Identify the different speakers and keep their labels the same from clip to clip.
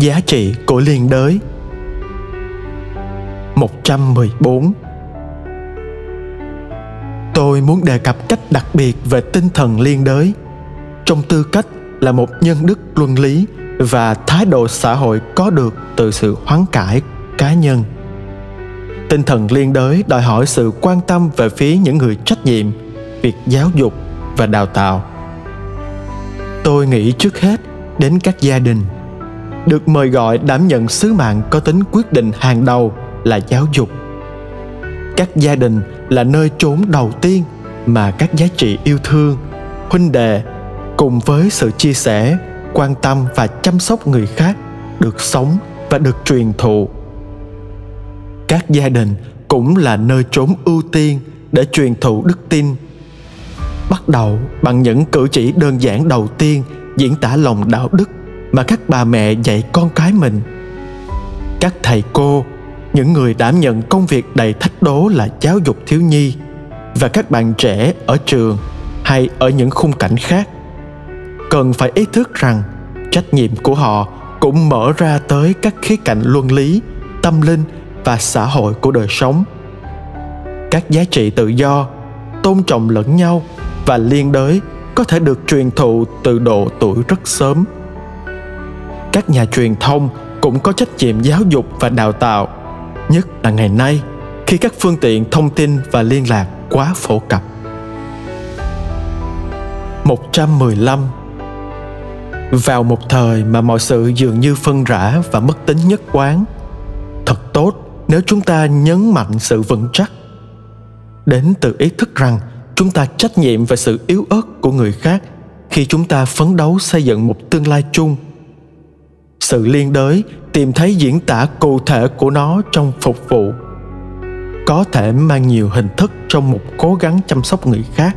Speaker 1: Giá trị của liên đới. 114 Tôi muốn đề cập cách đặc biệt về tinh thần liên đới, trong tư cách là một nhân đức luân lý và thái độ xã hội có được từ sự hoán cải cá nhân. Tinh thần liên đới đòi hỏi sự quan tâm về phía những người trách nhiệm, việc giáo dục và đào tạo. Tôi nghĩ trước hết đến các gia đình được mời gọi đảm nhận sứ mạng có tính quyết định hàng đầu là giáo dục. Các gia đình là nơi trốn đầu tiên mà các giá trị yêu thương, huynh đệ cùng với sự chia sẻ, quan tâm và chăm sóc người khác được sống và được truyền thụ. Các gia đình cũng là nơi trốn ưu tiên để truyền thụ đức tin. Bắt đầu bằng những cử chỉ đơn giản đầu tiên diễn tả lòng đạo đức mà các bà mẹ dạy con cái mình. Các thầy cô, những người đảm nhận công việc đầy thách đố là giáo dục thiếu nhi và các bạn trẻ ở trường hay ở những khung cảnh khác. Cần phải ý thức rằng trách nhiệm của họ cũng mở ra tới các khía cạnh luân lý, tâm linh và xã hội của đời sống. Các giá trị tự do, tôn trọng lẫn nhau và liên đới có thể được truyền thụ từ độ tuổi rất sớm các nhà truyền thông cũng có trách nhiệm giáo dục và đào tạo, nhất là ngày nay khi các phương tiện thông tin và liên lạc quá phổ cập. 115 vào một thời mà mọi sự dường như phân rã và mất tính nhất quán, thật tốt nếu chúng ta nhấn mạnh sự vững chắc. Đến từ ý thức rằng chúng ta trách nhiệm về sự yếu ớt của người khác khi chúng ta phấn đấu xây dựng một tương lai chung sự liên đới, tìm thấy diễn tả cụ thể của nó trong phục vụ. Có thể mang nhiều hình thức trong một cố gắng chăm sóc người khác.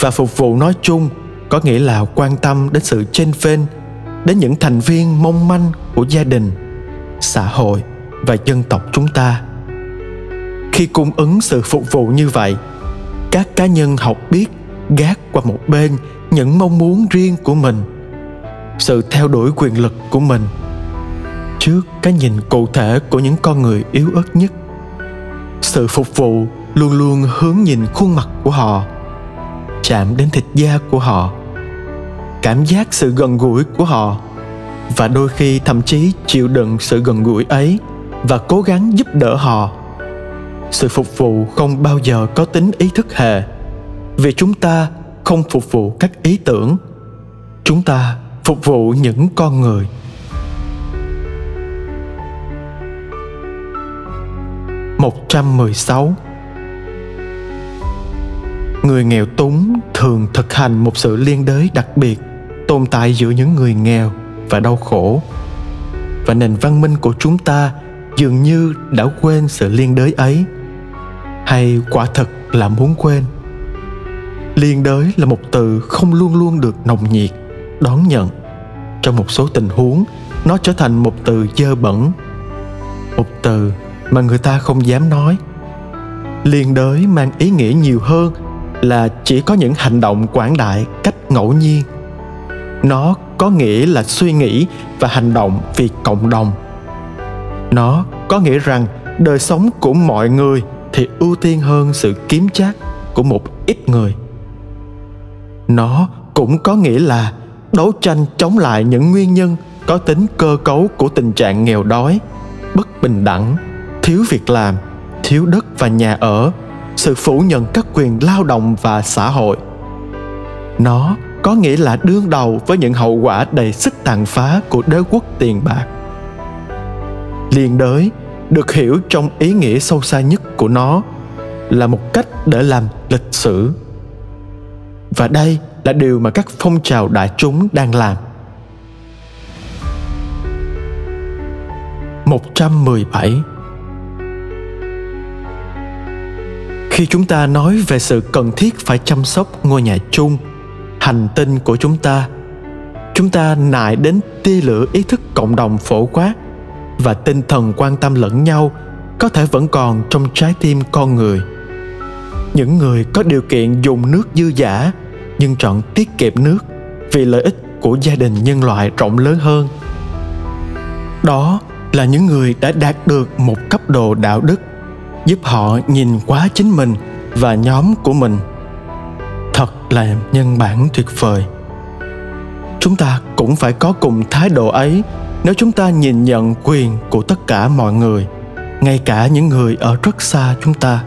Speaker 1: Và phục vụ nói chung có nghĩa là quan tâm đến sự trên phên đến những thành viên mong manh của gia đình, xã hội và dân tộc chúng ta. Khi cung ứng sự phục vụ như vậy, các cá nhân học biết gác qua một bên những mong muốn riêng của mình sự theo đuổi quyền lực của mình. Trước cái nhìn cụ thể của những con người yếu ớt nhất, sự phục vụ luôn luôn hướng nhìn khuôn mặt của họ, chạm đến thịt da của họ, cảm giác sự gần gũi của họ, và đôi khi thậm chí chịu đựng sự gần gũi ấy và cố gắng giúp đỡ họ. Sự phục vụ không bao giờ có tính ý thức hề, vì chúng ta không phục vụ các ý tưởng. Chúng ta phục vụ những con người. Một trăm mười sáu. Người nghèo túng thường thực hành một sự liên đới đặc biệt, tồn tại giữa những người nghèo và đau khổ. Và nền văn minh của chúng ta dường như đã quên sự liên đới ấy. Hay quả thật là muốn quên? Liên đới là một từ không luôn luôn được nồng nhiệt đón nhận. Trong một số tình huống, nó trở thành một từ dơ bẩn, một từ mà người ta không dám nói. Liên đới mang ý nghĩa nhiều hơn là chỉ có những hành động quảng đại cách ngẫu nhiên. Nó có nghĩa là suy nghĩ và hành động vì cộng đồng. Nó có nghĩa rằng đời sống của mọi người thì ưu tiên hơn sự kiếm chác của một ít người. Nó cũng có nghĩa là đấu tranh chống lại những nguyên nhân có tính cơ cấu của tình trạng nghèo đói, bất bình đẳng, thiếu việc làm, thiếu đất và nhà ở, sự phủ nhận các quyền lao động và xã hội. Nó có nghĩa là đương đầu với những hậu quả đầy sức tàn phá của đế quốc tiền bạc. Liên đới được hiểu trong ý nghĩa sâu xa nhất của nó là một cách để làm lịch sử và đây là điều mà các phong trào đại chúng đang làm. 117 Khi chúng ta nói về sự cần thiết phải chăm sóc ngôi nhà chung, hành tinh của chúng ta chúng ta nại đến tia lửa ý thức cộng đồng phổ quát và tinh thần quan tâm lẫn nhau có thể vẫn còn trong trái tim con người. Những người có điều kiện dùng nước dư giả nhưng chọn tiết kiệm nước vì lợi ích của gia đình nhân loại rộng lớn hơn. Đó là những người đã đạt được một cấp độ đạo đức, giúp họ nhìn quá chính mình và nhóm của mình. Thật là nhân bản tuyệt vời. Chúng ta cũng phải có cùng thái độ ấy nếu chúng ta nhìn nhận quyền của tất cả mọi người, ngay cả những người ở rất xa chúng ta.